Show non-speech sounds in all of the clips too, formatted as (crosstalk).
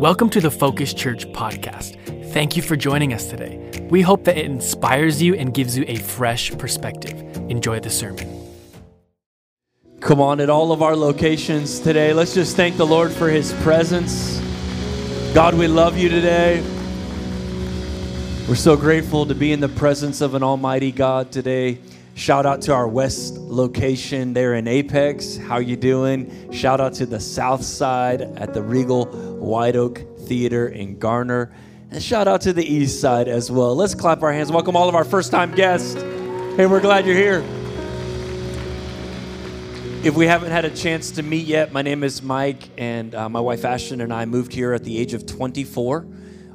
Welcome to the Focus Church podcast. Thank you for joining us today. We hope that it inspires you and gives you a fresh perspective. Enjoy the sermon. Come on, at all of our locations today, let's just thank the Lord for His presence. God, we love you today. We're so grateful to be in the presence of an Almighty God today. Shout out to our west location there in Apex. How you doing? Shout out to the south side at the Regal White Oak Theater in Garner. And shout out to the east side as well. Let's clap our hands. Welcome all of our first time guests. Hey, we're glad you're here. If we haven't had a chance to meet yet, my name is Mike, and uh, my wife Ashton and I moved here at the age of 24.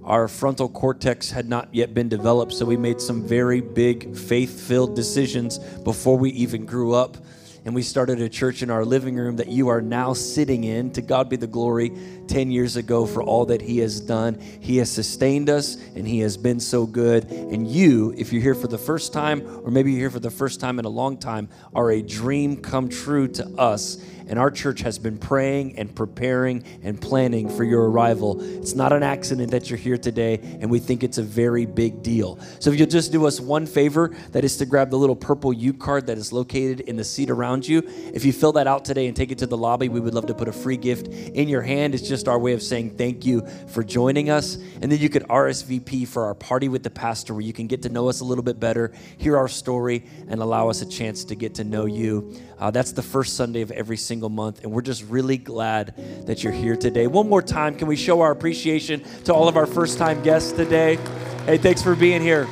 Our frontal cortex had not yet been developed, so we made some very big faith filled decisions before we even grew up and we started a church in our living room that you are now sitting in. To God be the glory 10 years ago for all that He has done. He has sustained us and He has been so good. And you, if you're here for the first time, or maybe you're here for the first time in a long time, are a dream come true to us and our church has been praying and preparing and planning for your arrival. It's not an accident that you're here today, and we think it's a very big deal. So, if you'll just do us one favor, that is to grab the little purple U card that is located in the seat around you. If you fill that out today and take it to the lobby, we would love to put a free gift in your hand. It's just our way of saying thank you for joining us. And then you could RSVP for our party with the pastor, where you can get to know us a little bit better, hear our story, and allow us a chance to get to know you. Uh, that's the first Sunday of every single month, and we're just really glad that you're here today. One more time, can we show our appreciation to all of our first time guests today? Hey, thanks for being here.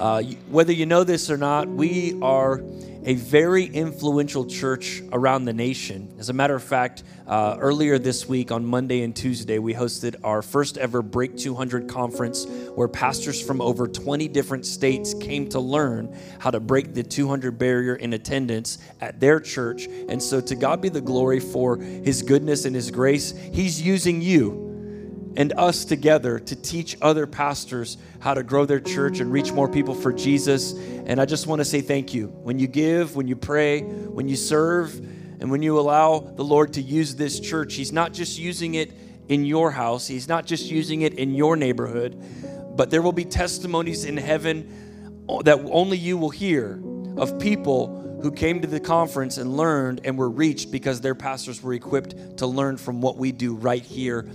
Uh, whether you know this or not, we are a very influential church around the nation. As a matter of fact, uh, earlier this week on Monday and Tuesday, we hosted our first ever Break 200 conference where pastors from over 20 different states came to learn how to break the 200 barrier in attendance at their church. And so, to God be the glory for His goodness and His grace. He's using you and us together to teach other pastors how to grow their church and reach more people for Jesus. And I just want to say thank you. When you give, when you pray, when you serve, and when you allow the Lord to use this church, He's not just using it in your house, He's not just using it in your neighborhood, but there will be testimonies in heaven that only you will hear of people who came to the conference and learned and were reached because their pastors were equipped to learn from what we do right here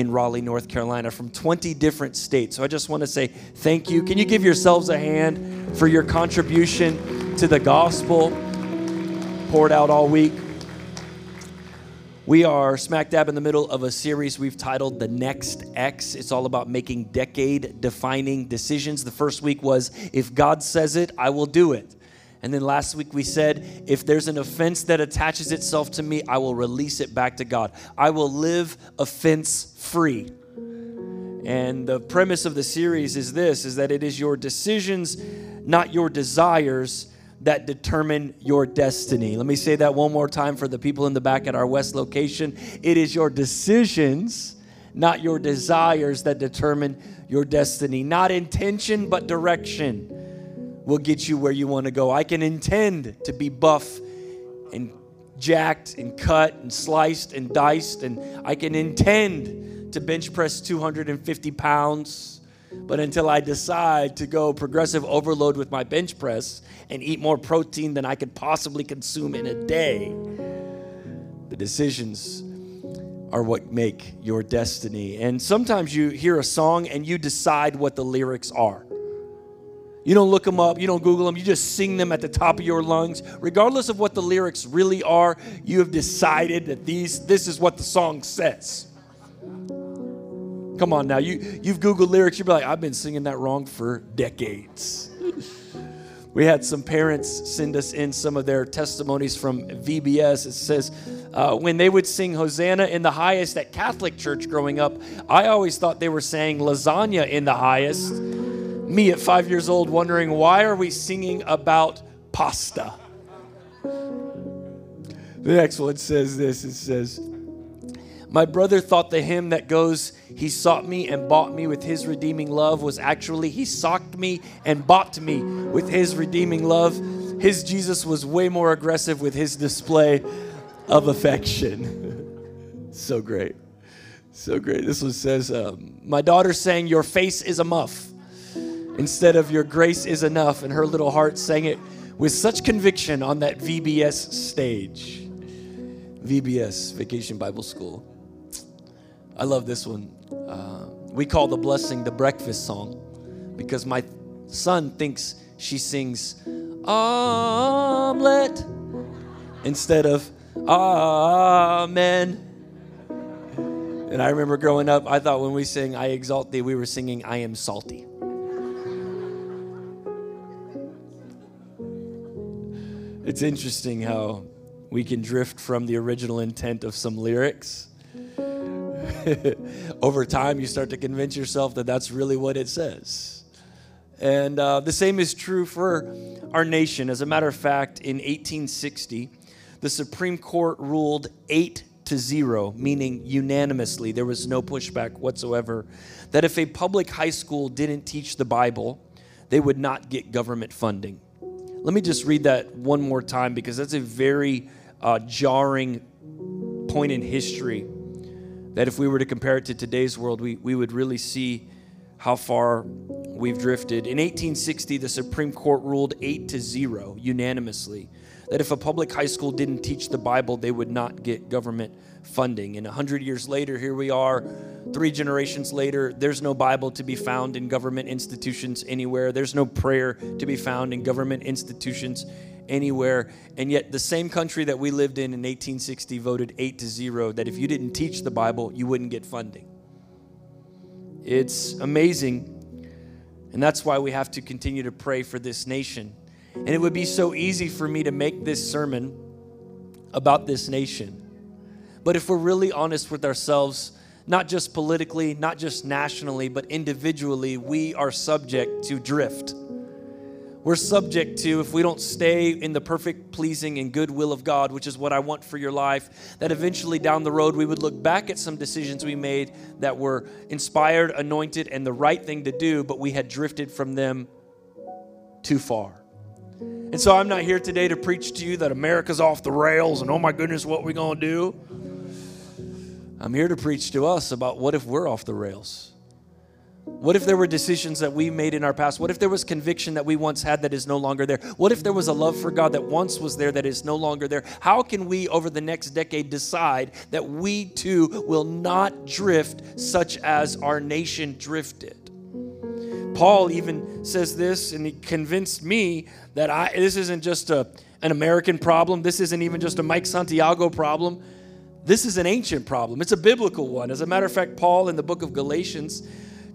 in Raleigh, North Carolina, from 20 different states. So I just want to say thank you. Can you give yourselves a hand for your contribution to the gospel poured out all week? We are smack dab in the middle of a series we've titled The Next X. It's all about making decade defining decisions. The first week was If God says it, I will do it. And then last week we said, if there's an offense that attaches itself to me, I will release it back to God. I will live offense free. And the premise of the series is this is that it is your decisions, not your desires, that determine your destiny. Let me say that one more time for the people in the back at our West location. It is your decisions, not your desires, that determine your destiny. Not intention, but direction will get you where you want to go. I can intend to be buff and jacked and cut and sliced and diced, and I can intend to bench press 250 pounds. But until I decide to go progressive overload with my bench press and eat more protein than I could possibly consume in a day, the decisions are what make your destiny. And sometimes you hear a song and you decide what the lyrics are. You don't look them up, you don't Google them, you just sing them at the top of your lungs. Regardless of what the lyrics really are, you have decided that these this is what the song says. Come on now, you, you've Googled lyrics, you'll be like, I've been singing that wrong for decades. (laughs) we had some parents send us in some of their testimonies from VBS. It says, uh, when they would sing Hosanna in the highest at Catholic church growing up, I always thought they were saying lasagna in the highest me at five years old wondering why are we singing about pasta? The next one says this. It says my brother thought the hymn that goes he sought me and bought me with his redeeming love was actually he socked me and bought me with his redeeming love his jesus was way more aggressive with his display of affection. (laughs) So great. So great. This one says, um, My daughter saying, Your face is a muff instead of Your grace is enough. And her little heart sang it with such conviction on that VBS stage. VBS, Vacation Bible School. I love this one. Uh, we call the blessing the breakfast song because my son thinks she sings omelet instead of amen. And I remember growing up, I thought when we sing I exalt thee, we were singing I am salty. It's interesting how we can drift from the original intent of some lyrics. (laughs) Over time, you start to convince yourself that that's really what it says. And uh, the same is true for our nation. As a matter of fact, in 1860, the Supreme Court ruled eight to zero, meaning unanimously, there was no pushback whatsoever, that if a public high school didn't teach the Bible, they would not get government funding. Let me just read that one more time because that's a very uh, jarring point in history that if we were to compare it to today's world, we, we would really see how far we've drifted. In 1860, the Supreme Court ruled 8 to 0 unanimously that if a public high school didn't teach the Bible, they would not get government funding. And 100 years later, here we are, three generations later, there's no Bible to be found in government institutions anywhere. There's no prayer to be found in government institutions anywhere. And yet, the same country that we lived in in 1860 voted 8 to 0 that if you didn't teach the Bible, you wouldn't get funding. It's amazing. And that's why we have to continue to pray for this nation. And it would be so easy for me to make this sermon about this nation. But if we're really honest with ourselves, not just politically, not just nationally, but individually, we are subject to drift. We're subject to, if we don't stay in the perfect, pleasing, and good will of God, which is what I want for your life, that eventually down the road we would look back at some decisions we made that were inspired, anointed, and the right thing to do, but we had drifted from them too far. And so I'm not here today to preach to you that America's off the rails and oh my goodness, what we going to do? I'm here to preach to us about what if we're off the rails? What if there were decisions that we made in our past? What if there was conviction that we once had that is no longer there? What if there was a love for God that once was there that is no longer there? How can we, over the next decade, decide that we too will not drift such as our nation drifted? Paul even says this, and he convinced me that I, this isn't just a, an American problem. This isn't even just a Mike Santiago problem. This is an ancient problem. It's a biblical one. As a matter of fact, Paul in the book of Galatians,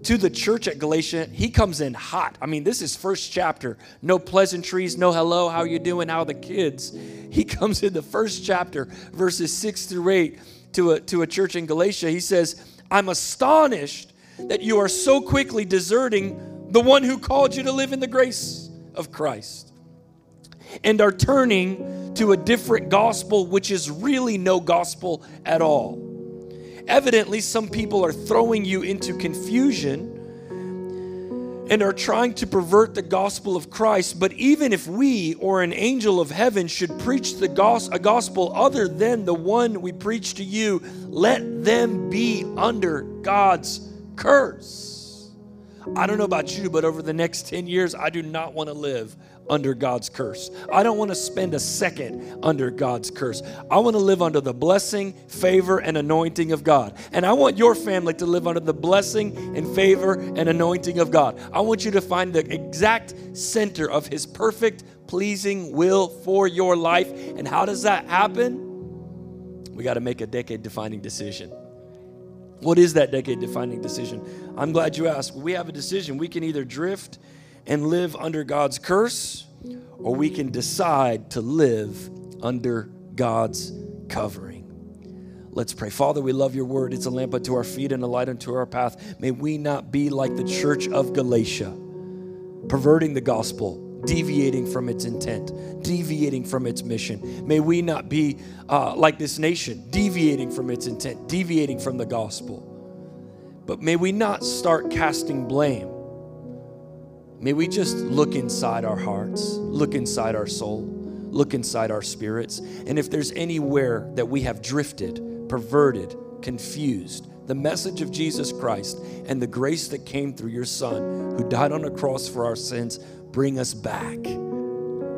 to the church at Galatia, he comes in hot. I mean, this is first chapter. No pleasantries, no hello, how you doing, how the kids. He (laughs) comes in the first chapter, verses 6 through 8, to a, to a church in Galatia. He says, I'm astonished that you are so quickly deserting the one who called you to live in the grace of Christ, and are turning to a different gospel, which is really no gospel at all. Evidently, some people are throwing you into confusion and are trying to pervert the gospel of Christ. But even if we or an angel of heaven should preach the gos- a gospel other than the one we preach to you, let them be under God's curse. I don't know about you, but over the next 10 years, I do not want to live under God's curse. I don't want to spend a second under God's curse. I want to live under the blessing, favor, and anointing of God. And I want your family to live under the blessing and favor and anointing of God. I want you to find the exact center of His perfect, pleasing will for your life. And how does that happen? We got to make a decade defining decision. What is that decade defining decision? I'm glad you asked. We have a decision. We can either drift and live under God's curse, or we can decide to live under God's covering. Let's pray. Father, we love your word. It's a lamp unto our feet and a light unto our path. May we not be like the church of Galatia, perverting the gospel deviating from its intent, deviating from its mission. May we not be uh, like this nation, deviating from its intent, deviating from the gospel. But may we not start casting blame. May we just look inside our hearts, look inside our soul, look inside our spirits. And if there's anywhere that we have drifted, perverted, confused. The message of Jesus Christ and the grace that came through your Son, who died on a cross for our sins, bring us back.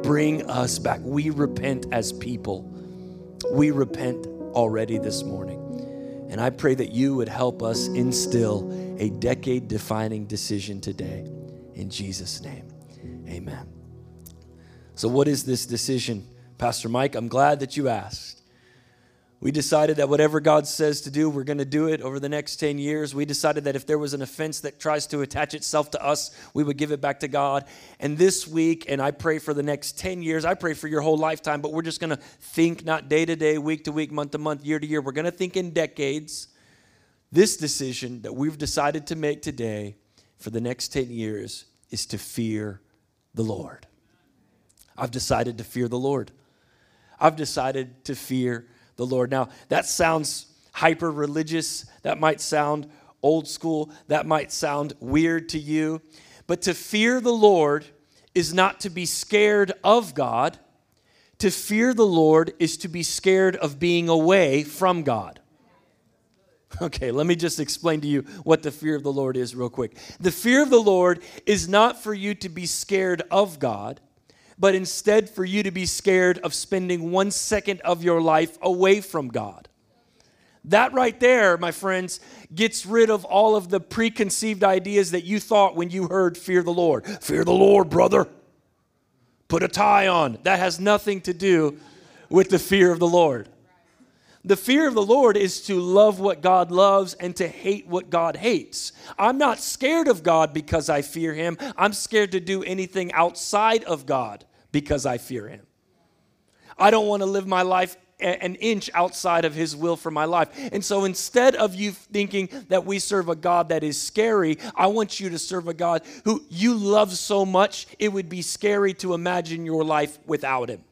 Bring us back. We repent as people. We repent already this morning. And I pray that you would help us instill a decade defining decision today. In Jesus' name, amen. So, what is this decision, Pastor Mike? I'm glad that you asked. We decided that whatever God says to do, we're going to do it over the next 10 years. We decided that if there was an offense that tries to attach itself to us, we would give it back to God. And this week, and I pray for the next 10 years, I pray for your whole lifetime, but we're just going to think not day to day, week to week, month to month, year to year. We're going to think in decades. This decision that we've decided to make today for the next 10 years is to fear the Lord. I've decided to fear the Lord. I've decided to fear the Lord. Now, that sounds hyper religious. That might sound old school. That might sound weird to you. But to fear the Lord is not to be scared of God. To fear the Lord is to be scared of being away from God. Okay, let me just explain to you what the fear of the Lord is, real quick. The fear of the Lord is not for you to be scared of God, but instead for you to be scared of spending one second of your life away from God. That right there, my friends, gets rid of all of the preconceived ideas that you thought when you heard fear the Lord. Fear the Lord, brother. Put a tie on. That has nothing to do with the fear of the Lord. The fear of the Lord is to love what God loves and to hate what God hates. I'm not scared of God because I fear Him. I'm scared to do anything outside of God because I fear Him. I don't want to live my life an inch outside of his will for my life. And so instead of you thinking that we serve a God that is scary, I want you to serve a God who you love so much it would be scary to imagine your life without him.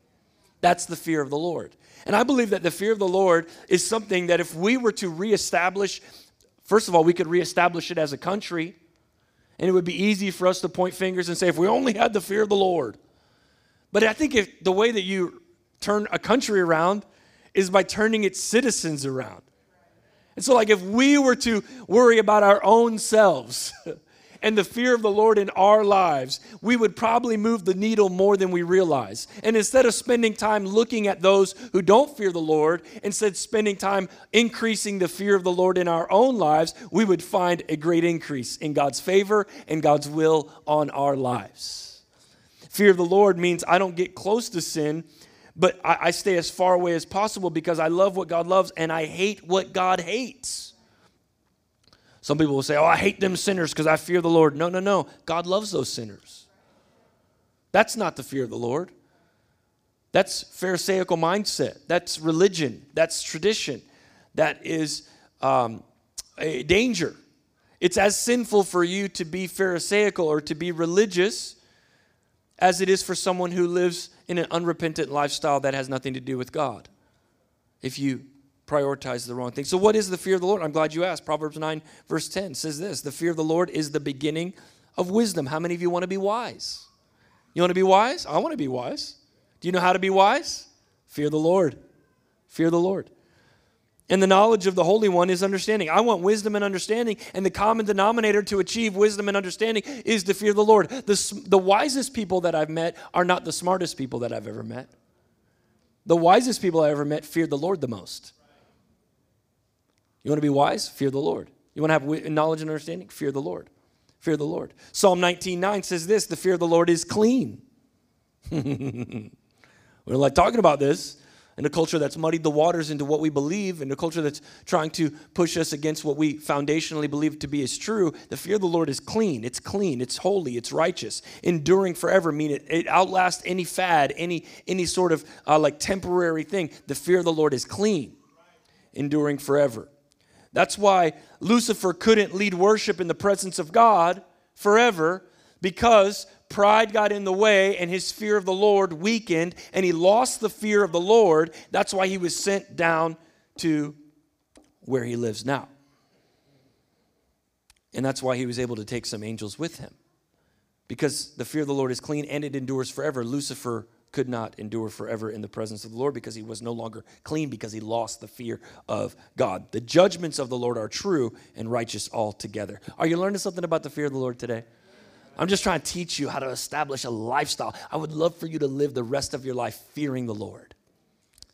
That's the fear of the Lord. And I believe that the fear of the Lord is something that if we were to reestablish, first of all, we could reestablish it as a country. And it would be easy for us to point fingers and say, if we only had the fear of the Lord. But I think if the way that you turn a country around is by turning its citizens around. And so, like, if we were to worry about our own selves (laughs) and the fear of the Lord in our lives, we would probably move the needle more than we realize. And instead of spending time looking at those who don't fear the Lord, instead spending time increasing the fear of the Lord in our own lives, we would find a great increase in God's favor and God's will on our lives. Fear of the Lord means I don't get close to sin, but I, I stay as far away as possible because I love what God loves and I hate what God hates. Some people will say, Oh, I hate them sinners because I fear the Lord. No, no, no. God loves those sinners. That's not the fear of the Lord. That's Pharisaical mindset. That's religion. That's tradition. That is um, a danger. It's as sinful for you to be Pharisaical or to be religious as it is for someone who lives in an unrepentant lifestyle that has nothing to do with God. If you prioritize the wrong thing. So, what is the fear of the Lord? I'm glad you asked. Proverbs 9, verse 10 says this The fear of the Lord is the beginning of wisdom. How many of you want to be wise? You want to be wise? I want to be wise. Do you know how to be wise? Fear the Lord. Fear the Lord. And the knowledge of the Holy One is understanding. I want wisdom and understanding, and the common denominator to achieve wisdom and understanding is to fear the Lord. The, the wisest people that I've met are not the smartest people that I've ever met. The wisest people I ever met feared the Lord the most. You want to be wise? Fear the Lord. You want to have knowledge and understanding? Fear the Lord. Fear the Lord. Psalm 19:9 says this: "The fear of the Lord is clean." (laughs) we don't like talking about this in a culture that's muddied the waters into what we believe, in a culture that's trying to push us against what we foundationally believe to be as true, the fear of the Lord is clean. It's clean, it's holy, it's righteous, enduring forever. Mean it, it outlasts any fad, any any sort of uh, like temporary thing. The fear of the Lord is clean, enduring forever. That's why Lucifer couldn't lead worship in the presence of God forever because pride got in the way and his fear of the Lord weakened and he lost the fear of the Lord. That's why he was sent down to where he lives now. And that's why he was able to take some angels with him. Because the fear of the Lord is clean and it endures forever. Lucifer could not endure forever in the presence of the Lord because he was no longer clean because he lost the fear of God. The judgments of the Lord are true and righteous altogether. Are you learning something about the fear of the Lord today? I'm just trying to teach you how to establish a lifestyle. I would love for you to live the rest of your life fearing the Lord.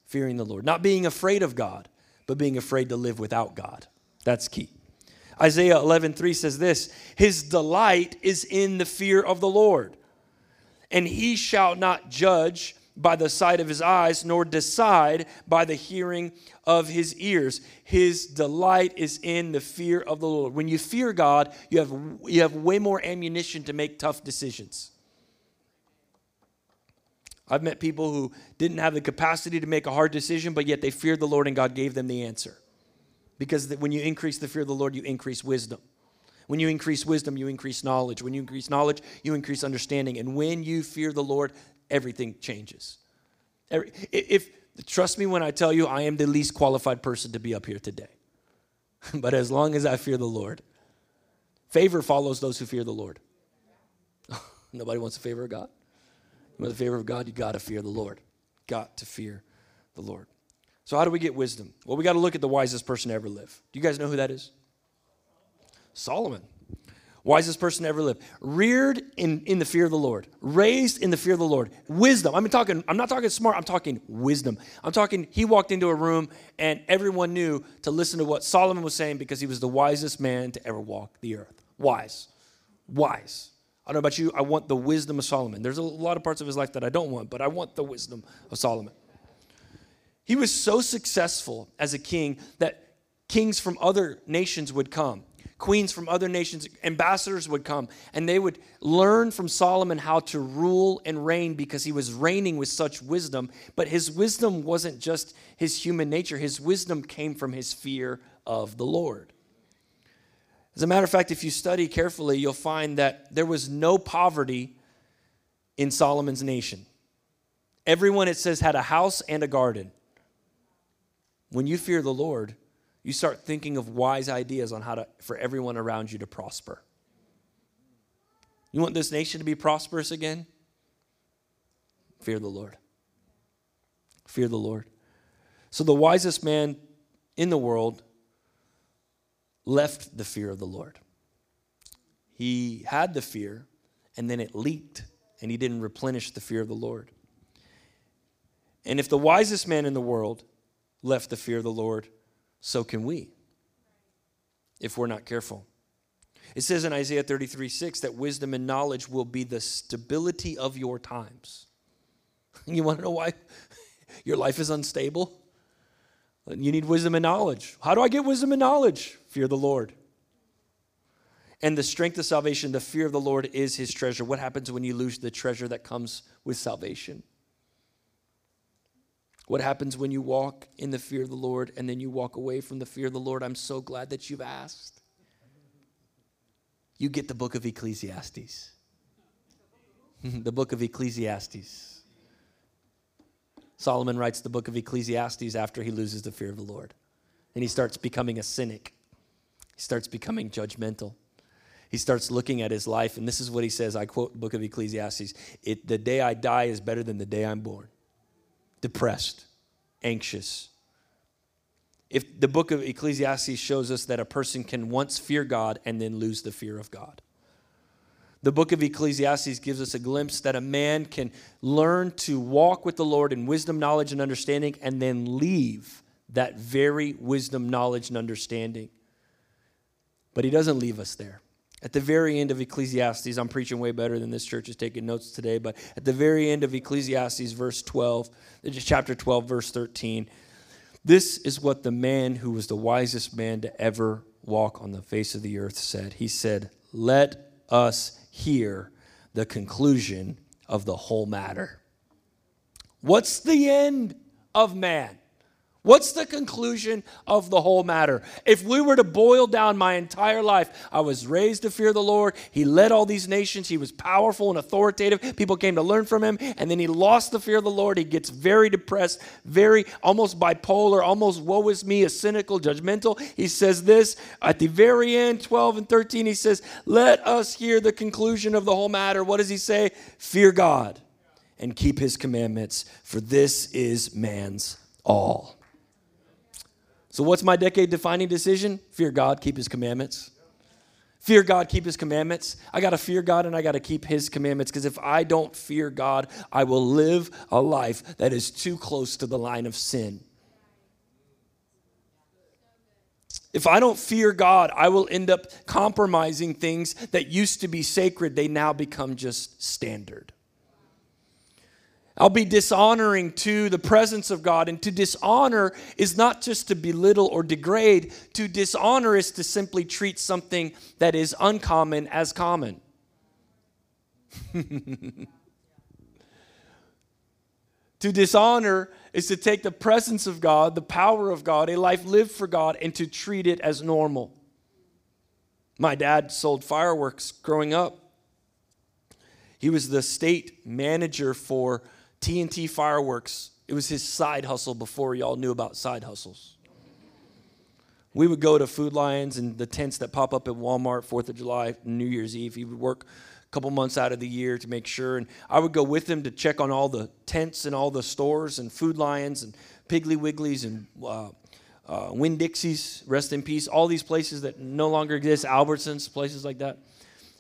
Fearing the Lord. Not being afraid of God, but being afraid to live without God. That's key. Isaiah 11:3 says this, "His delight is in the fear of the Lord." And he shall not judge by the sight of his eyes, nor decide by the hearing of his ears. His delight is in the fear of the Lord. When you fear God, you have, you have way more ammunition to make tough decisions. I've met people who didn't have the capacity to make a hard decision, but yet they feared the Lord and God gave them the answer. Because when you increase the fear of the Lord, you increase wisdom. When you increase wisdom, you increase knowledge. When you increase knowledge, you increase understanding. And when you fear the Lord, everything changes. If trust me when I tell you I am the least qualified person to be up here today. (laughs) but as long as I fear the Lord, favor follows those who fear the Lord. (laughs) Nobody wants the favor of God. You want the favor of God, you got to fear the Lord. Got to fear the Lord. So, how do we get wisdom? Well, we got to look at the wisest person to ever live. Do you guys know who that is? Solomon. Wisest person ever live. Reared in, in the fear of the Lord. Raised in the fear of the Lord. Wisdom. I'm talking, I'm not talking smart, I'm talking wisdom. I'm talking, he walked into a room and everyone knew to listen to what Solomon was saying because he was the wisest man to ever walk the earth. Wise. Wise. I don't know about you, I want the wisdom of Solomon. There's a lot of parts of his life that I don't want, but I want the wisdom of Solomon. He was so successful as a king that kings from other nations would come queens from other nations, ambassadors would come, and they would learn from Solomon how to rule and reign because he was reigning with such wisdom. But his wisdom wasn't just his human nature, his wisdom came from his fear of the Lord. As a matter of fact, if you study carefully, you'll find that there was no poverty in Solomon's nation. Everyone, it says, had a house and a garden. When you fear the Lord, you start thinking of wise ideas on how to for everyone around you to prosper. You want this nation to be prosperous again? Fear the Lord. Fear the Lord. So the wisest man in the world left the fear of the Lord. He had the fear, and then it leaked, and he didn't replenish the fear of the Lord. And if the wisest man in the world left the fear of the Lord, so can we if we're not careful. It says in Isaiah 33 6 that wisdom and knowledge will be the stability of your times. (laughs) You want to know why (laughs) your life is unstable? You need wisdom and knowledge. How do I get wisdom and knowledge? Fear the Lord. And the strength of salvation, the fear of the Lord is his treasure. What happens when you lose the treasure that comes with salvation? What happens when you walk in the fear of the Lord and then you walk away from the fear of the Lord? I'm so glad that you've asked. You get the book of Ecclesiastes. (laughs) the book of Ecclesiastes. Solomon writes the book of Ecclesiastes after he loses the fear of the Lord. And he starts becoming a cynic. He starts becoming judgmental. He starts looking at his life, and this is what he says. I quote book of Ecclesiastes it, The day I die is better than the day I'm born depressed, anxious. If the book of Ecclesiastes shows us that a person can once fear God and then lose the fear of God. The book of Ecclesiastes gives us a glimpse that a man can learn to walk with the Lord in wisdom, knowledge, and understanding and then leave that very wisdom, knowledge, and understanding. But he doesn't leave us there. At the very end of Ecclesiastes, I'm preaching way better than this church is taking notes today, but at the very end of Ecclesiastes, verse 12, uh, chapter 12, verse 13, this is what the man who was the wisest man to ever walk on the face of the earth said. He said, Let us hear the conclusion of the whole matter. What's the end of man? What's the conclusion of the whole matter? If we were to boil down my entire life, I was raised to fear the Lord. He led all these nations. He was powerful and authoritative. People came to learn from him. And then he lost the fear of the Lord. He gets very depressed, very almost bipolar, almost woe is me, a cynical, judgmental. He says this at the very end, 12 and 13. He says, Let us hear the conclusion of the whole matter. What does he say? Fear God and keep his commandments, for this is man's all. So, what's my decade defining decision? Fear God, keep his commandments. Fear God, keep his commandments. I got to fear God and I got to keep his commandments because if I don't fear God, I will live a life that is too close to the line of sin. If I don't fear God, I will end up compromising things that used to be sacred, they now become just standard. I'll be dishonoring to the presence of God. And to dishonor is not just to belittle or degrade, to dishonor is to simply treat something that is uncommon as common. (laughs) to dishonor is to take the presence of God, the power of God, a life lived for God, and to treat it as normal. My dad sold fireworks growing up. He was the state manager for TNT Fireworks. It was his side hustle before y'all knew about side hustles. We would go to Food Lions and the tents that pop up at Walmart, 4th of July, New Year's Eve. He would work a couple months out of the year to make sure. And I would go with him to check on all the tents and all the stores and Food Lions and Piggly Wigglies and uh, uh, Winn Dixie's, rest in peace, all these places that no longer exist, Albertsons, places like that.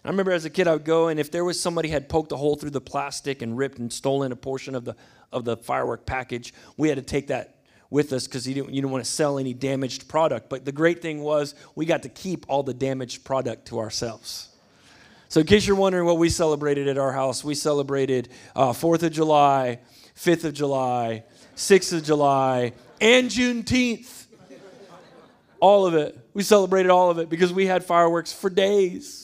I remember as a kid, I would go, and if there was somebody had poked a hole through the plastic and ripped and stolen a portion of the of the firework package, we had to take that with us because you didn't, you didn't want to sell any damaged product. But the great thing was we got to keep all the damaged product to ourselves. So, in case you're wondering what we celebrated at our house, we celebrated uh, 4th of July, 5th of July, 6th of July, and Juneteenth. All of it. We celebrated all of it because we had fireworks for days.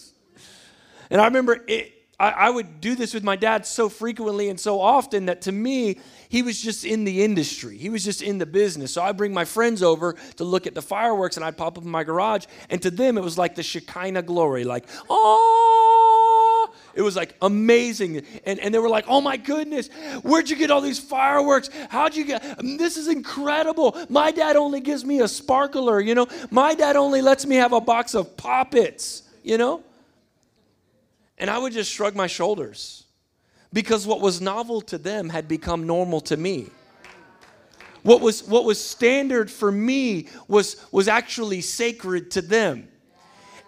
And I remember it, I, I would do this with my dad so frequently and so often that to me, he was just in the industry. He was just in the business. So I'd bring my friends over to look at the fireworks and I'd pop up in my garage. And to them, it was like the Shekinah glory, like, oh, it was like amazing. And, and they were like, oh my goodness, where'd you get all these fireworks? How'd you get, um, this is incredible. My dad only gives me a sparkler, you know? My dad only lets me have a box of poppets, you know? And I would just shrug my shoulders because what was novel to them had become normal to me. What was, what was standard for me was, was actually sacred to them.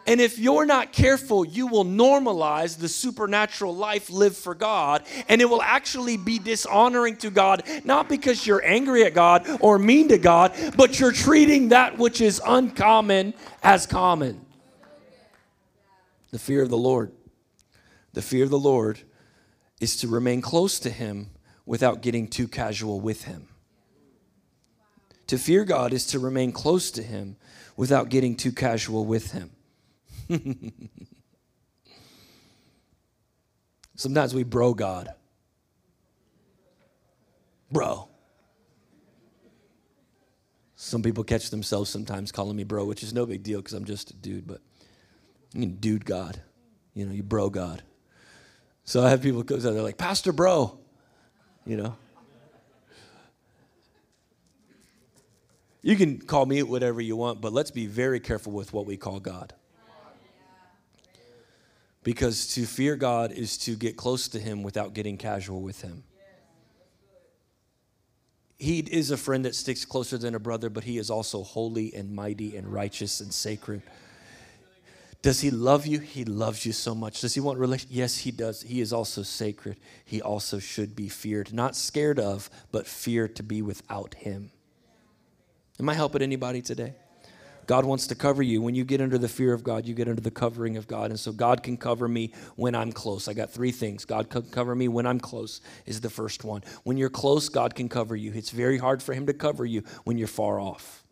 And if you're not careful, you will normalize the supernatural life lived for God, and it will actually be dishonoring to God, not because you're angry at God or mean to God, but you're treating that which is uncommon as common. The fear of the Lord. The fear of the Lord is to remain close to Him without getting too casual with Him. To fear God is to remain close to Him without getting too casual with Him. (laughs) Sometimes we bro God. Bro. Some people catch themselves sometimes calling me bro, which is no big deal because I'm just a dude, but you mean dude God. You know, you bro God. So I have people go, they're like, Pastor Bro, you know. You can call me whatever you want, but let's be very careful with what we call God. Because to fear God is to get close to Him without getting casual with Him. He is a friend that sticks closer than a brother, but He is also holy and mighty and righteous and sacred. Does he love you? He loves you so much. Does he want relation? Yes, he does. He is also sacred. He also should be feared, not scared of, but feared to be without him. Am I helping anybody today? God wants to cover you. When you get under the fear of God, you get under the covering of God. And so God can cover me when I'm close. I got three things. God can cover me when I'm close, is the first one. When you're close, God can cover you. It's very hard for Him to cover you when you're far off.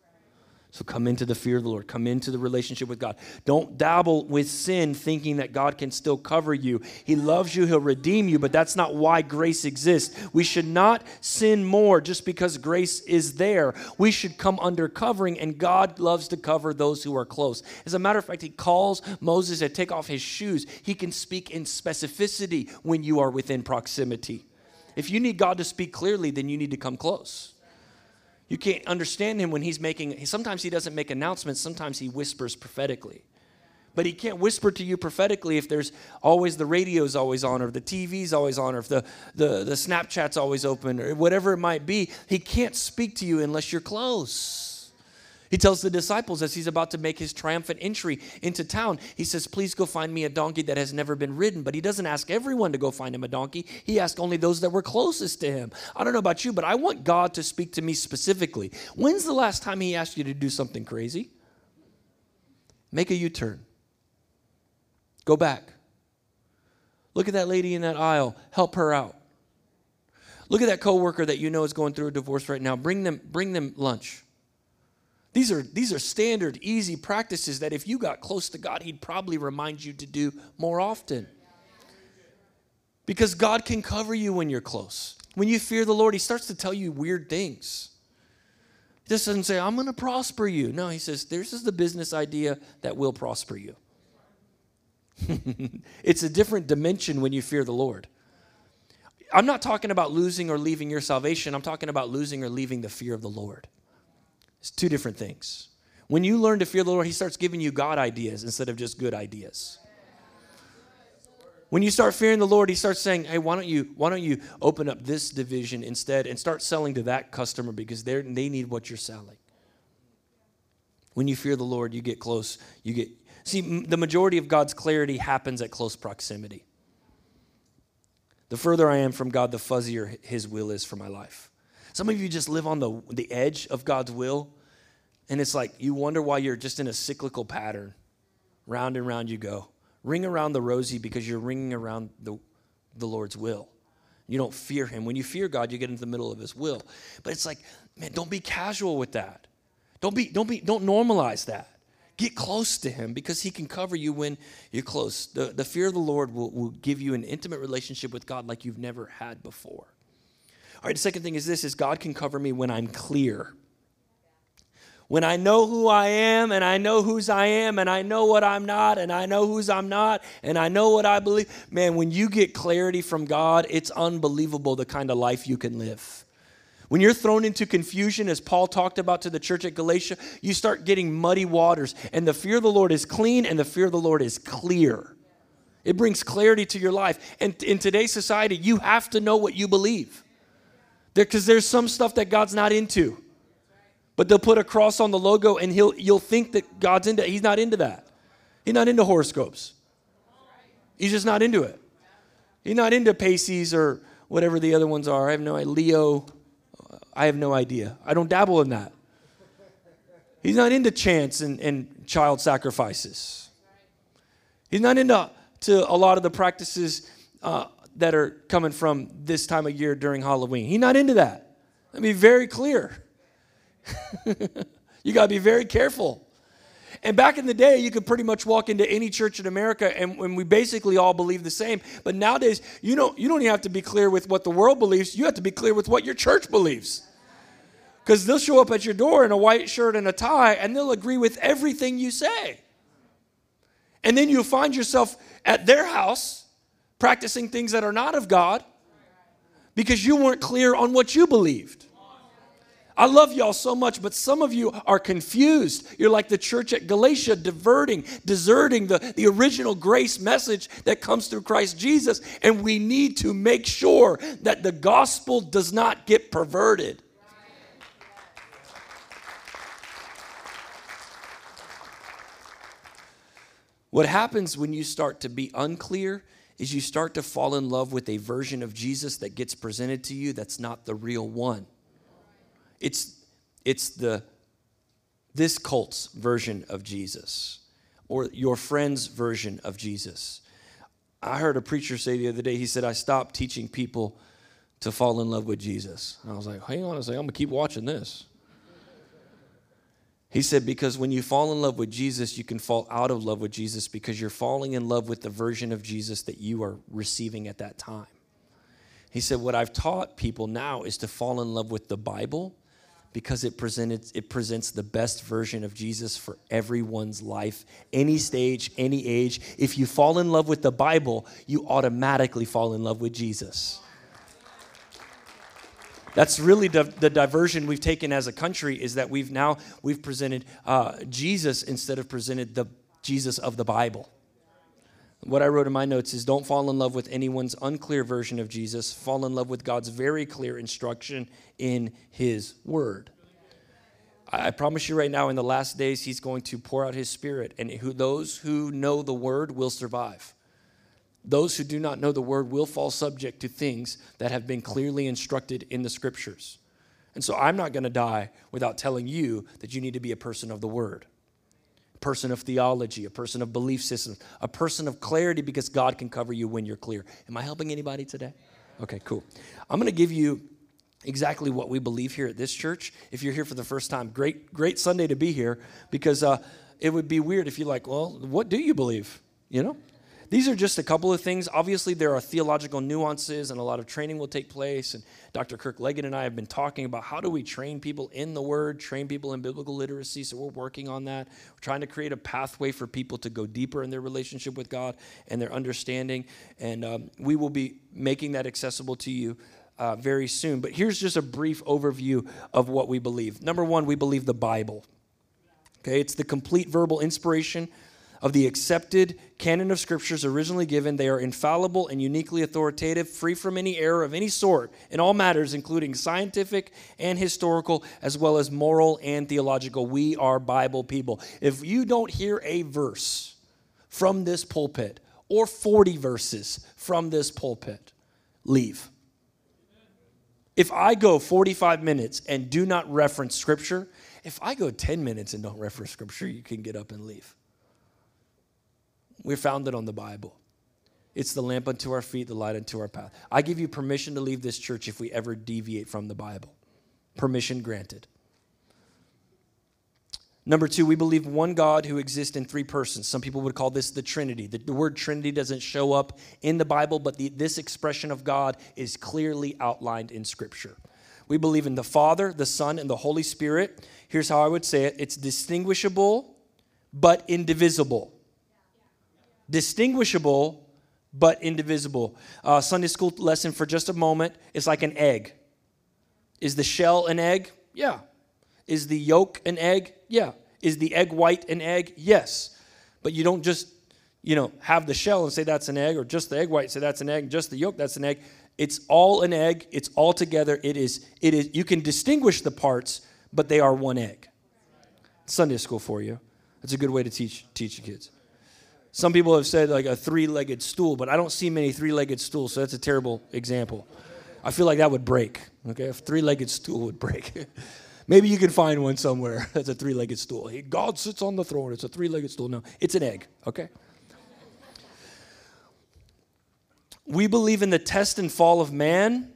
So come into the fear of the Lord. Come into the relationship with God. Don't dabble with sin thinking that God can still cover you. He loves you, He'll redeem you, but that's not why grace exists. We should not sin more just because grace is there. We should come under covering, and God loves to cover those who are close. As a matter of fact, He calls Moses to take off his shoes. He can speak in specificity when you are within proximity. If you need God to speak clearly, then you need to come close. You can't understand him when he's making, sometimes he doesn't make announcements, sometimes he whispers prophetically. But he can't whisper to you prophetically if there's always the radio's always on or the TV's always on or if the, the, the Snapchat's always open or whatever it might be. He can't speak to you unless you're close. He tells the disciples as he's about to make his triumphant entry into town, he says, Please go find me a donkey that has never been ridden. But he doesn't ask everyone to go find him a donkey. He asks only those that were closest to him. I don't know about you, but I want God to speak to me specifically. When's the last time he asked you to do something crazy? Make a U turn. Go back. Look at that lady in that aisle. Help her out. Look at that coworker that you know is going through a divorce right now. Bring them, bring them lunch. These are, these are standard, easy practices that if you got close to God, He'd probably remind you to do more often. Because God can cover you when you're close. When you fear the Lord, He starts to tell you weird things. He just doesn't say, I'm going to prosper you. No, He says, This is the business idea that will prosper you. (laughs) it's a different dimension when you fear the Lord. I'm not talking about losing or leaving your salvation. I'm talking about losing or leaving the fear of the Lord. It's two different things. When you learn to fear the Lord, He starts giving you God ideas instead of just good ideas. When you start fearing the Lord, He starts saying, "Hey, why don't you why don't you open up this division instead and start selling to that customer because they they need what you're selling." When you fear the Lord, you get close. You get See, the majority of God's clarity happens at close proximity. The further I am from God, the fuzzier His will is for my life. Some of you just live on the, the edge of God's will, and it's like you wonder why you're just in a cyclical pattern. Round and round you go. Ring around the rosy because you're ringing around the, the Lord's will. You don't fear Him. When you fear God, you get into the middle of His will. But it's like, man, don't be casual with that. Don't be, don't be, don't normalize that. Get close to him because he can cover you when you're close. The, the fear of the Lord will, will give you an intimate relationship with God like you've never had before. All right, the second thing is this is God can cover me when I'm clear. When I know who I am and I know whose I am and I know what I'm not and I know whose I'm not and I know what I believe. Man, when you get clarity from God, it's unbelievable the kind of life you can live. When you're thrown into confusion, as Paul talked about to the church at Galatia, you start getting muddy waters. And the fear of the Lord is clean and the fear of the Lord is clear. It brings clarity to your life. And in today's society, you have to know what you believe. Because there, there's some stuff that God's not into. But they'll put a cross on the logo and he'll, you'll think that God's into He's not into that. He's not into horoscopes. He's just not into it. He's not into Pisces or whatever the other ones are. I have no idea. Leo, I have no idea. I don't dabble in that. He's not into chants and, and child sacrifices. He's not into to a lot of the practices uh, that are coming from this time of year during Halloween. He's not into that. Let me be very clear. (laughs) you got to be very careful. And back in the day, you could pretty much walk into any church in America and, and, we basically all believe the same. But nowadays, you don't, you don't even have to be clear with what the world believes, you have to be clear with what your church believes. Because they'll show up at your door in a white shirt and a tie and they'll agree with everything you say. And then you'll find yourself at their house practicing things that are not of God because you weren't clear on what you believed. I love y'all so much, but some of you are confused. You're like the church at Galatia, diverting, deserting the, the original grace message that comes through Christ Jesus. And we need to make sure that the gospel does not get perverted. What happens when you start to be unclear is you start to fall in love with a version of Jesus that gets presented to you that's not the real one. It's, it's the this cult's version of Jesus or your friend's version of Jesus. I heard a preacher say the other day, he said, I stopped teaching people to fall in love with Jesus. And I was like, hang on a second, I'm gonna keep watching this. He said, because when you fall in love with Jesus, you can fall out of love with Jesus because you're falling in love with the version of Jesus that you are receiving at that time. He said, What I've taught people now is to fall in love with the Bible because it, presented, it presents the best version of Jesus for everyone's life, any stage, any age. If you fall in love with the Bible, you automatically fall in love with Jesus. That's really the, the diversion we've taken as a country is that we've now we've presented uh, Jesus instead of presented the Jesus of the Bible. What I wrote in my notes is don't fall in love with anyone's unclear version of Jesus. Fall in love with God's very clear instruction in His Word. I promise you right now, in the last days, He's going to pour out His Spirit, and who, those who know the Word will survive. Those who do not know the Word will fall subject to things that have been clearly instructed in the Scriptures. And so I'm not going to die without telling you that you need to be a person of the Word a person of theology, a person of belief systems, a person of clarity because God can cover you when you're clear. Am I helping anybody today? Okay, cool. I'm going to give you exactly what we believe here at this church. If you're here for the first time, great, great Sunday to be here because uh, it would be weird if you're like, well, what do you believe? You know? These are just a couple of things. Obviously, there are theological nuances and a lot of training will take place. And Dr. Kirk Leggett and I have been talking about how do we train people in the Word, train people in biblical literacy. So we're working on that. We're trying to create a pathway for people to go deeper in their relationship with God and their understanding. And um, we will be making that accessible to you uh, very soon. But here's just a brief overview of what we believe. Number one, we believe the Bible. Okay, it's the complete verbal inspiration of the accepted canon of scriptures originally given. They are infallible and uniquely authoritative, free from any error of any sort in all matters, including scientific and historical, as well as moral and theological. We are Bible people. If you don't hear a verse from this pulpit or 40 verses from this pulpit, leave. If I go 45 minutes and do not reference scripture, if I go 10 minutes and don't reference scripture, you can get up and leave. We're founded on the Bible. It's the lamp unto our feet, the light unto our path. I give you permission to leave this church if we ever deviate from the Bible. Permission granted. Number two, we believe one God who exists in three persons. Some people would call this the Trinity. The, the word Trinity doesn't show up in the Bible, but the, this expression of God is clearly outlined in Scripture. We believe in the Father, the Son, and the Holy Spirit. Here's how I would say it it's distinguishable, but indivisible distinguishable but indivisible. Uh, Sunday school lesson for just a moment It's like an egg. Is the shell an egg? Yeah. Is the yolk an egg? Yeah. Is the egg white an egg? Yes. But you don't just, you know, have the shell and say that's an egg, or just the egg white, say that's an egg, just the yolk, that's an egg. It's all an egg. It's all together. It is, it is, you can distinguish the parts, but they are one egg. Sunday school for you. That's a good way to teach teach your kids. Some people have said like a three legged stool, but I don't see many three legged stools, so that's a terrible example. I feel like that would break. Okay, a three legged stool would break. (laughs) Maybe you can find one somewhere (laughs) that's a three legged stool. God sits on the throne. It's a three legged stool. No, it's an egg, okay? We believe in the test and fall of man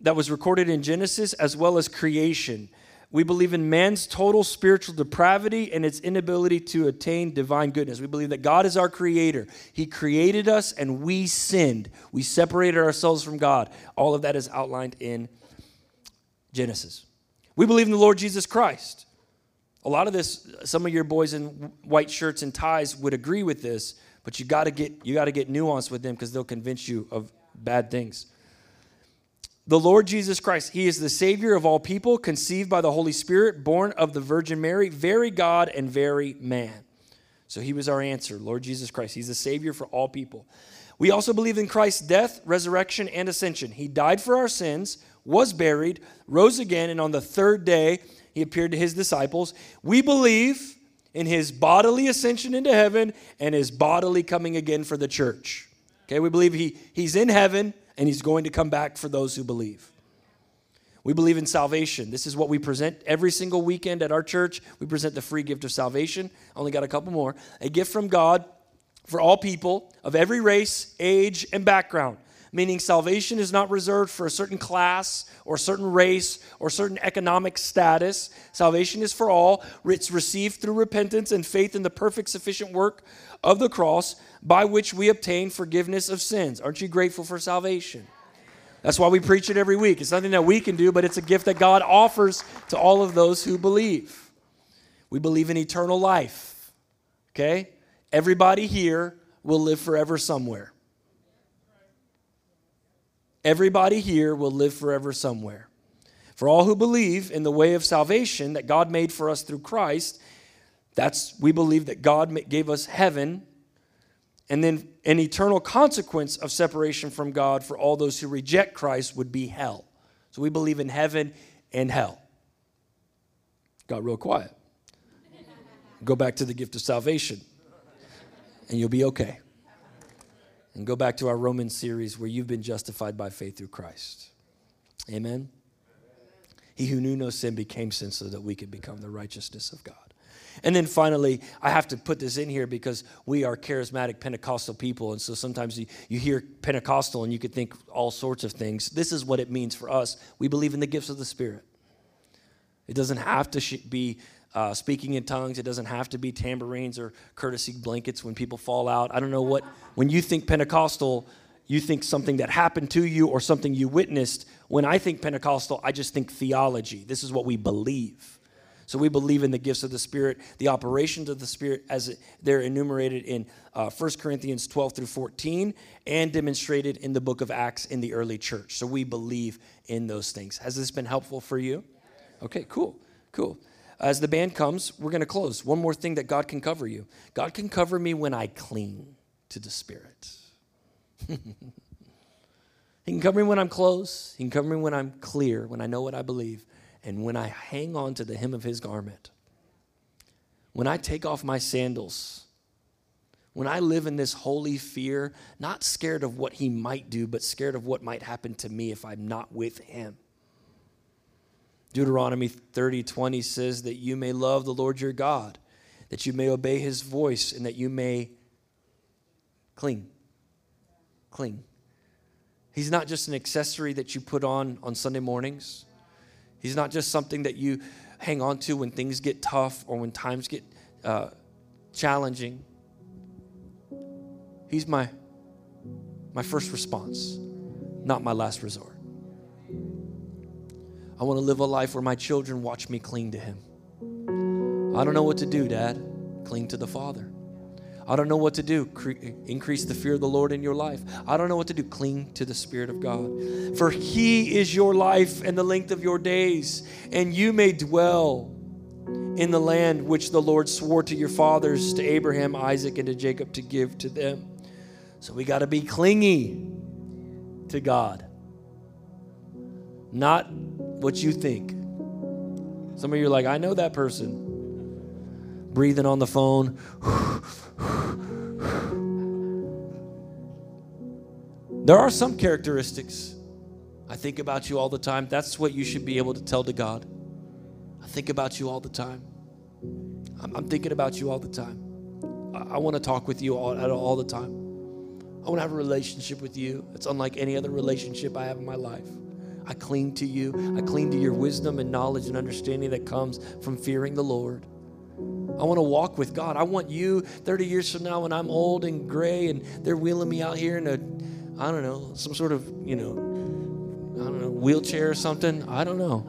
that was recorded in Genesis as well as creation. We believe in man's total spiritual depravity and its inability to attain divine goodness. We believe that God is our creator. He created us and we sinned. We separated ourselves from God. All of that is outlined in Genesis. We believe in the Lord Jesus Christ. A lot of this, some of your boys in white shirts and ties would agree with this, but you got to get you got to get nuanced with them because they'll convince you of bad things the Lord Jesus Christ. He is the Savior of all people, conceived by the Holy Spirit, born of the Virgin Mary, very God and very man. So he was our answer, Lord Jesus Christ. He's the Savior for all people. We also believe in Christ's death, resurrection, and ascension. He died for our sins, was buried, rose again, and on the third day, he appeared to his disciples. We believe in his bodily ascension into heaven and his bodily coming again for the church. Okay, we believe he, he's in heaven and he's going to come back for those who believe. We believe in salvation. This is what we present every single weekend at our church. We present the free gift of salvation. Only got a couple more. A gift from God for all people of every race, age, and background. Meaning, salvation is not reserved for a certain class or certain race or certain economic status. Salvation is for all. It's received through repentance and faith in the perfect, sufficient work of the cross by which we obtain forgiveness of sins. Aren't you grateful for salvation? That's why we preach it every week. It's nothing that we can do, but it's a gift that God offers to all of those who believe. We believe in eternal life. Okay? Everybody here will live forever somewhere. Everybody here will live forever somewhere. For all who believe in the way of salvation that God made for us through Christ, That's we believe that God gave us heaven and then an eternal consequence of separation from God for all those who reject Christ would be hell. So we believe in heaven and hell. Got real quiet. Go back to the gift of salvation, and you'll be okay. And go back to our Roman series where you've been justified by faith through Christ. Amen. He who knew no sin became sin so that we could become the righteousness of God. And then finally, I have to put this in here because we are charismatic Pentecostal people. And so sometimes you, you hear Pentecostal and you could think all sorts of things. This is what it means for us. We believe in the gifts of the Spirit. It doesn't have to be uh, speaking in tongues, it doesn't have to be tambourines or courtesy blankets when people fall out. I don't know what, when you think Pentecostal, you think something that happened to you or something you witnessed. When I think Pentecostal, I just think theology. This is what we believe. So we believe in the gifts of the Spirit, the operations of the Spirit as they're enumerated in uh, 1 Corinthians 12 through 14 and demonstrated in the book of Acts in the early church. So we believe in those things. Has this been helpful for you? Okay, cool, cool. As the band comes, we're going to close. One more thing that God can cover you God can cover me when I cling to the Spirit. (laughs) he can cover me when I'm close, He can cover me when I'm clear, when I know what I believe and when I hang on to the hem of his garment, when I take off my sandals, when I live in this holy fear, not scared of what he might do, but scared of what might happen to me if I'm not with him. Deuteronomy 30 20 says that you may love the Lord your God, that you may obey his voice, and that you may cling. Cling. He's not just an accessory that you put on on Sunday mornings. He's not just something that you hang on to when things get tough or when times get uh, challenging. He's my, my first response, not my last resort. I want to live a life where my children watch me cling to Him. I don't know what to do, Dad. Cling to the Father. I don't know what to do. Cre- increase the fear of the Lord in your life. I don't know what to do. Cling to the Spirit of God. For He is your life and the length of your days, and you may dwell in the land which the Lord swore to your fathers, to Abraham, Isaac, and to Jacob to give to them. So we got to be clingy to God, not what you think. Some of you are like, I know that person. Breathing on the phone. There are some characteristics. I think about you all the time. That's what you should be able to tell to God. I think about you all the time. I'm, thinking about you all the time. I, I want to talk with you all, all the time. I want to have a relationship with you. It's unlike any other relationship I have in my life. I cling to you. I cling to your wisdom and knowledge and understanding that comes from fearing the Lord. I want to walk with God. I want you 30 years from now when I'm old and gray and they're wheeling me out here in a I don't know, some sort of, you know, I don't know, wheelchair or something. I don't know.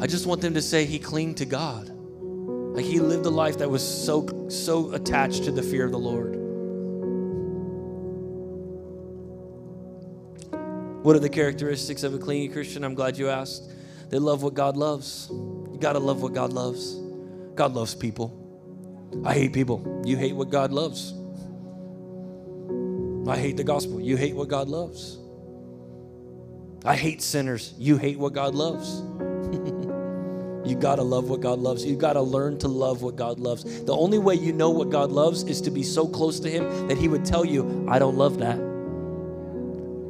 I just want them to say he clung to God. Like he lived a life that was so so attached to the fear of the Lord. What are the characteristics of a clingy Christian? I'm glad you asked. They love what God loves. You got to love what God loves. God loves people. I hate people. You hate what God loves. I hate the gospel. You hate what God loves. I hate sinners. You hate what God loves. (laughs) you got to love what God loves. You got to learn to love what God loves. The only way you know what God loves is to be so close to Him that He would tell you, I don't love that.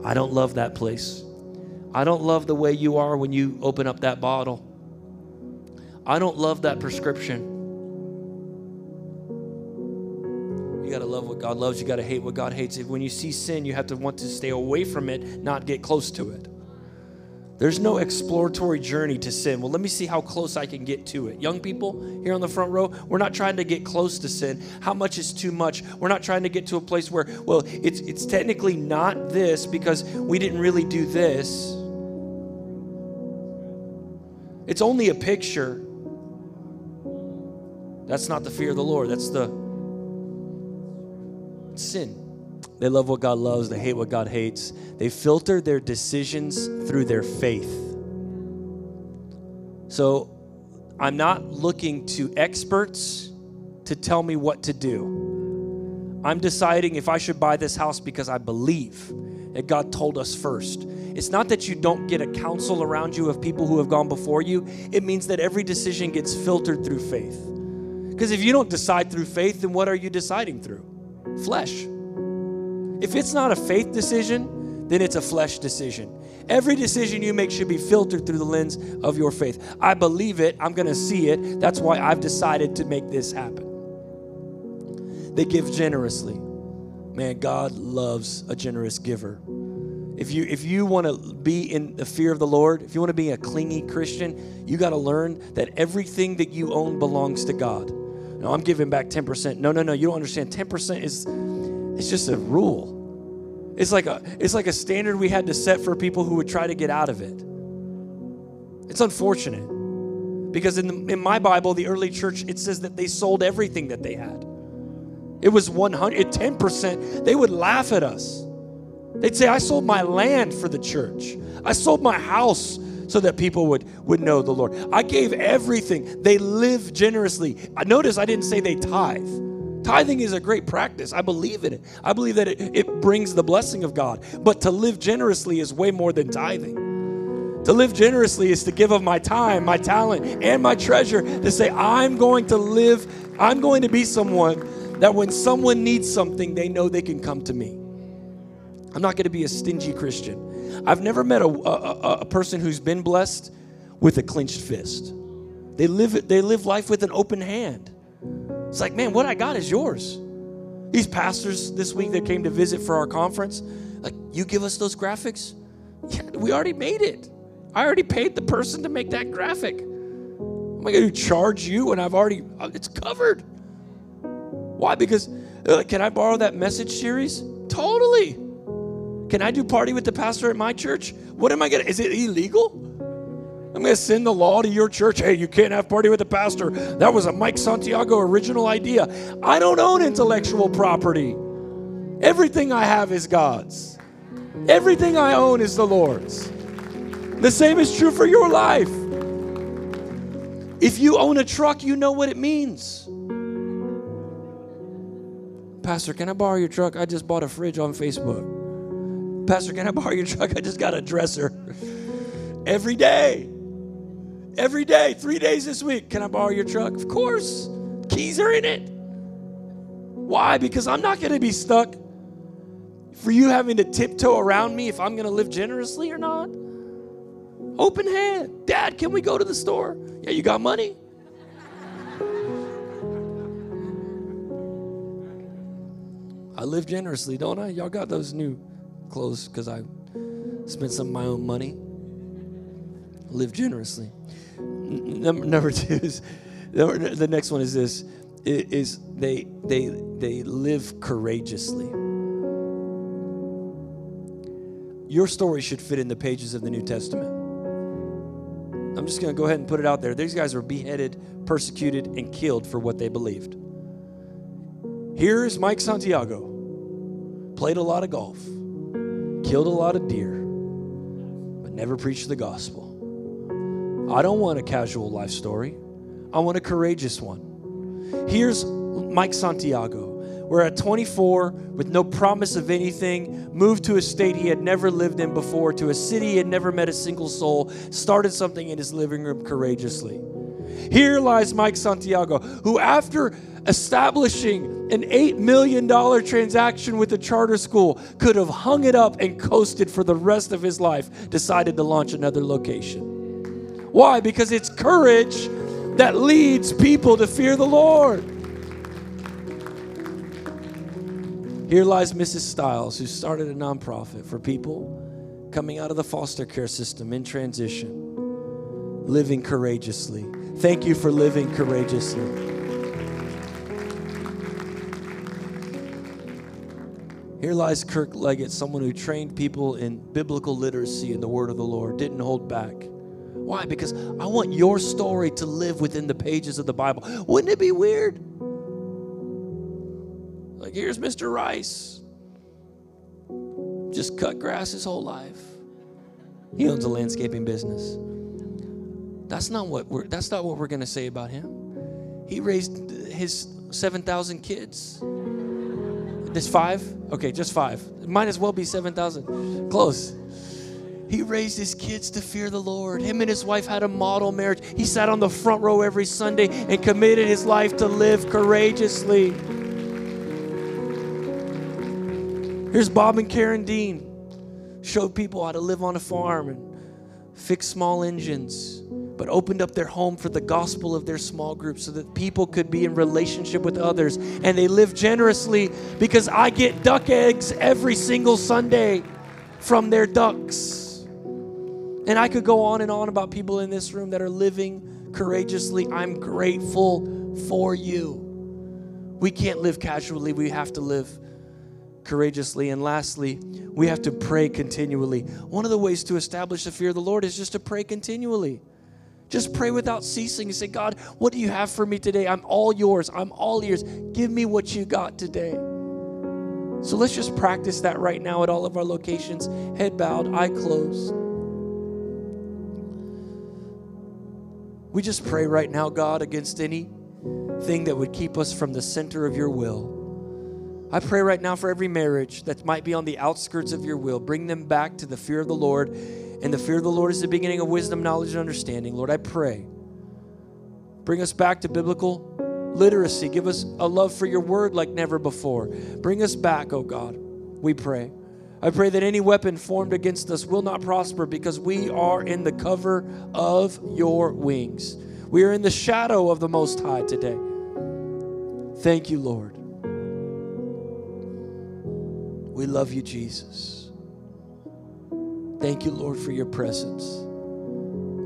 I don't love that place. I don't love the way you are when you open up that bottle. I don't love that prescription. You got to love what God loves. You got to hate what God hates. When you see sin, you have to want to stay away from it, not get close to it. There's no exploratory journey to sin. Well, let me see how close I can get to it. Young people here on the front row, we're not trying to get close to sin. How much is too much? We're not trying to get to a place where, well, it's it's technically not this because we didn't really do this. It's only a picture. That's not the fear of the Lord. That's the sin. They love what God loves, they hate what God hates. They filter their decisions through their faith. So I'm not looking to experts to tell me what to do. I'm deciding if I should buy this house because I believe that God told us first. It's not that you don't get a counsel around you of people who have gone before you, it means that every decision gets filtered through faith. Because if you don't decide through faith, then what are you deciding through? Flesh. If it's not a faith decision, then it's a flesh decision. Every decision you make should be filtered through the lens of your faith. I believe it, I'm going to see it. That's why I've decided to make this happen. They give generously. Man, God loves a generous giver. If you if you want to be in the fear of the Lord, if you want to be a clingy Christian, you got to learn that everything that you own belongs to God. No, I'm giving back 10%. No, no, no, you don't understand. 10% is it's just a rule. It's like a it's like a standard we had to set for people who would try to get out of it. It's unfortunate. Because in, the, in my Bible, the early church, it says that they sold everything that they had. It was 100, 10%. They would laugh at us. They'd say, I sold my land for the church. I sold my house so that people would, would know the Lord. I gave everything. They live generously. Notice I didn't say they tithe. Tithing is a great practice. I believe in it. I believe that it, it brings the blessing of God. But to live generously is way more than tithing. To live generously is to give of my time, my talent, and my treasure to say, I'm going to live, I'm going to be someone that when someone needs something, they know they can come to me. I'm not going to be a stingy Christian. I've never met a, a, a person who's been blessed with a clenched fist. They live, they live life with an open hand. It's like, man, what I got is yours. These pastors this week that came to visit for our conference, like, you give us those graphics? Yeah, we already made it. I already paid the person to make that graphic. Am I going to charge you when I've already, uh, it's covered? Why? Because, uh, can I borrow that message series? Totally. Can I do party with the pastor at my church? What am I going to, is it illegal? I'm going to send the law to your church. Hey, you can't have party with the pastor. That was a Mike Santiago original idea. I don't own intellectual property. Everything I have is God's. Everything I own is the Lord's. The same is true for your life. If you own a truck, you know what it means. Pastor, can I borrow your truck? I just bought a fridge on Facebook. Pastor, can I borrow your truck? I just got a dresser. (laughs) Every day. Every day, three days this week. Can I borrow your truck? Of course. Keys are in it. Why? Because I'm not going to be stuck for you having to tiptoe around me if I'm going to live generously or not. Open hand. Dad, can we go to the store? Yeah, you got money? I live generously, don't I? Y'all got those new clothes because I spent some of my own money. Live generously. Number, number (laughs) two is the next one is this is they they they live courageously. Your story should fit in the pages of the New Testament. I'm just going to go ahead and put it out there. These guys were beheaded, persecuted, and killed for what they believed. Here's Mike Santiago. Played a lot of golf, killed a lot of deer, but never preached the gospel. I don't want a casual life story. I want a courageous one. Here's Mike Santiago. We're at 24 with no promise of anything, moved to a state he had never lived in before, to a city he had never met a single soul, started something in his living room courageously. Here lies Mike Santiago, who, after establishing an $8 million transaction with a charter school, could have hung it up and coasted for the rest of his life, decided to launch another location. Why? Because it's courage that leads people to fear the Lord. Here lies Mrs. Stiles, who started a nonprofit for people coming out of the foster care system in transition, living courageously. Thank you for living courageously. Here lies Kirk Leggett, someone who trained people in biblical literacy and the word of the Lord, didn't hold back. Why? Because I want your story to live within the pages of the Bible. Wouldn't it be weird? Like, here's Mr. Rice. Just cut grass his whole life. He owns a landscaping business. That's not what we're that's not what we're going to say about him. He raised his 7,000 kids. This 5? Okay, just 5. Might as well be 7,000. Close. He raised his kids to fear the Lord. Him and his wife had a model marriage. He sat on the front row every Sunday and committed his life to live courageously. Here's Bob and Karen Dean. Showed people how to live on a farm and fix small engines, but opened up their home for the gospel of their small group so that people could be in relationship with others. And they live generously because I get duck eggs every single Sunday from their ducks. And I could go on and on about people in this room that are living courageously. I'm grateful for you. We can't live casually, we have to live courageously. And lastly, we have to pray continually. One of the ways to establish the fear of the Lord is just to pray continually. Just pray without ceasing and say, God, what do you have for me today? I'm all yours. I'm all ears. Give me what you got today. So let's just practice that right now at all of our locations. Head bowed, eye closed. We just pray right now, God, against anything that would keep us from the center of your will. I pray right now for every marriage that might be on the outskirts of your will. Bring them back to the fear of the Lord. And the fear of the Lord is the beginning of wisdom, knowledge, and understanding. Lord, I pray. Bring us back to biblical literacy. Give us a love for your word like never before. Bring us back, oh God. We pray. I pray that any weapon formed against us will not prosper because we are in the cover of your wings. We are in the shadow of the Most High today. Thank you, Lord. We love you, Jesus. Thank you, Lord, for your presence.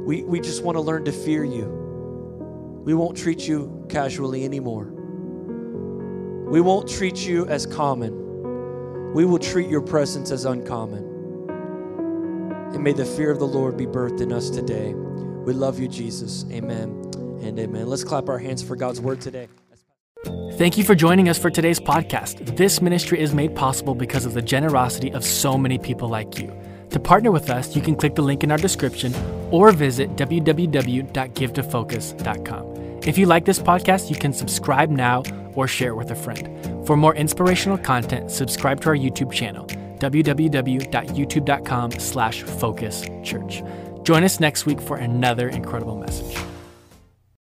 We, we just want to learn to fear you. We won't treat you casually anymore. We won't treat you as common. We will treat your presence as uncommon. And may the fear of the Lord be birthed in us today. We love you, Jesus. Amen and amen. Let's clap our hands for God's word today. Thank you for joining us for today's podcast. This ministry is made possible because of the generosity of so many people like you. To partner with us, you can click the link in our description or visit www.givetofocus.com. If you like this podcast, you can subscribe now or share it with a friend. For more inspirational content, subscribe to our YouTube channel, www.youtube.com slash focus church. Join us next week for another incredible message.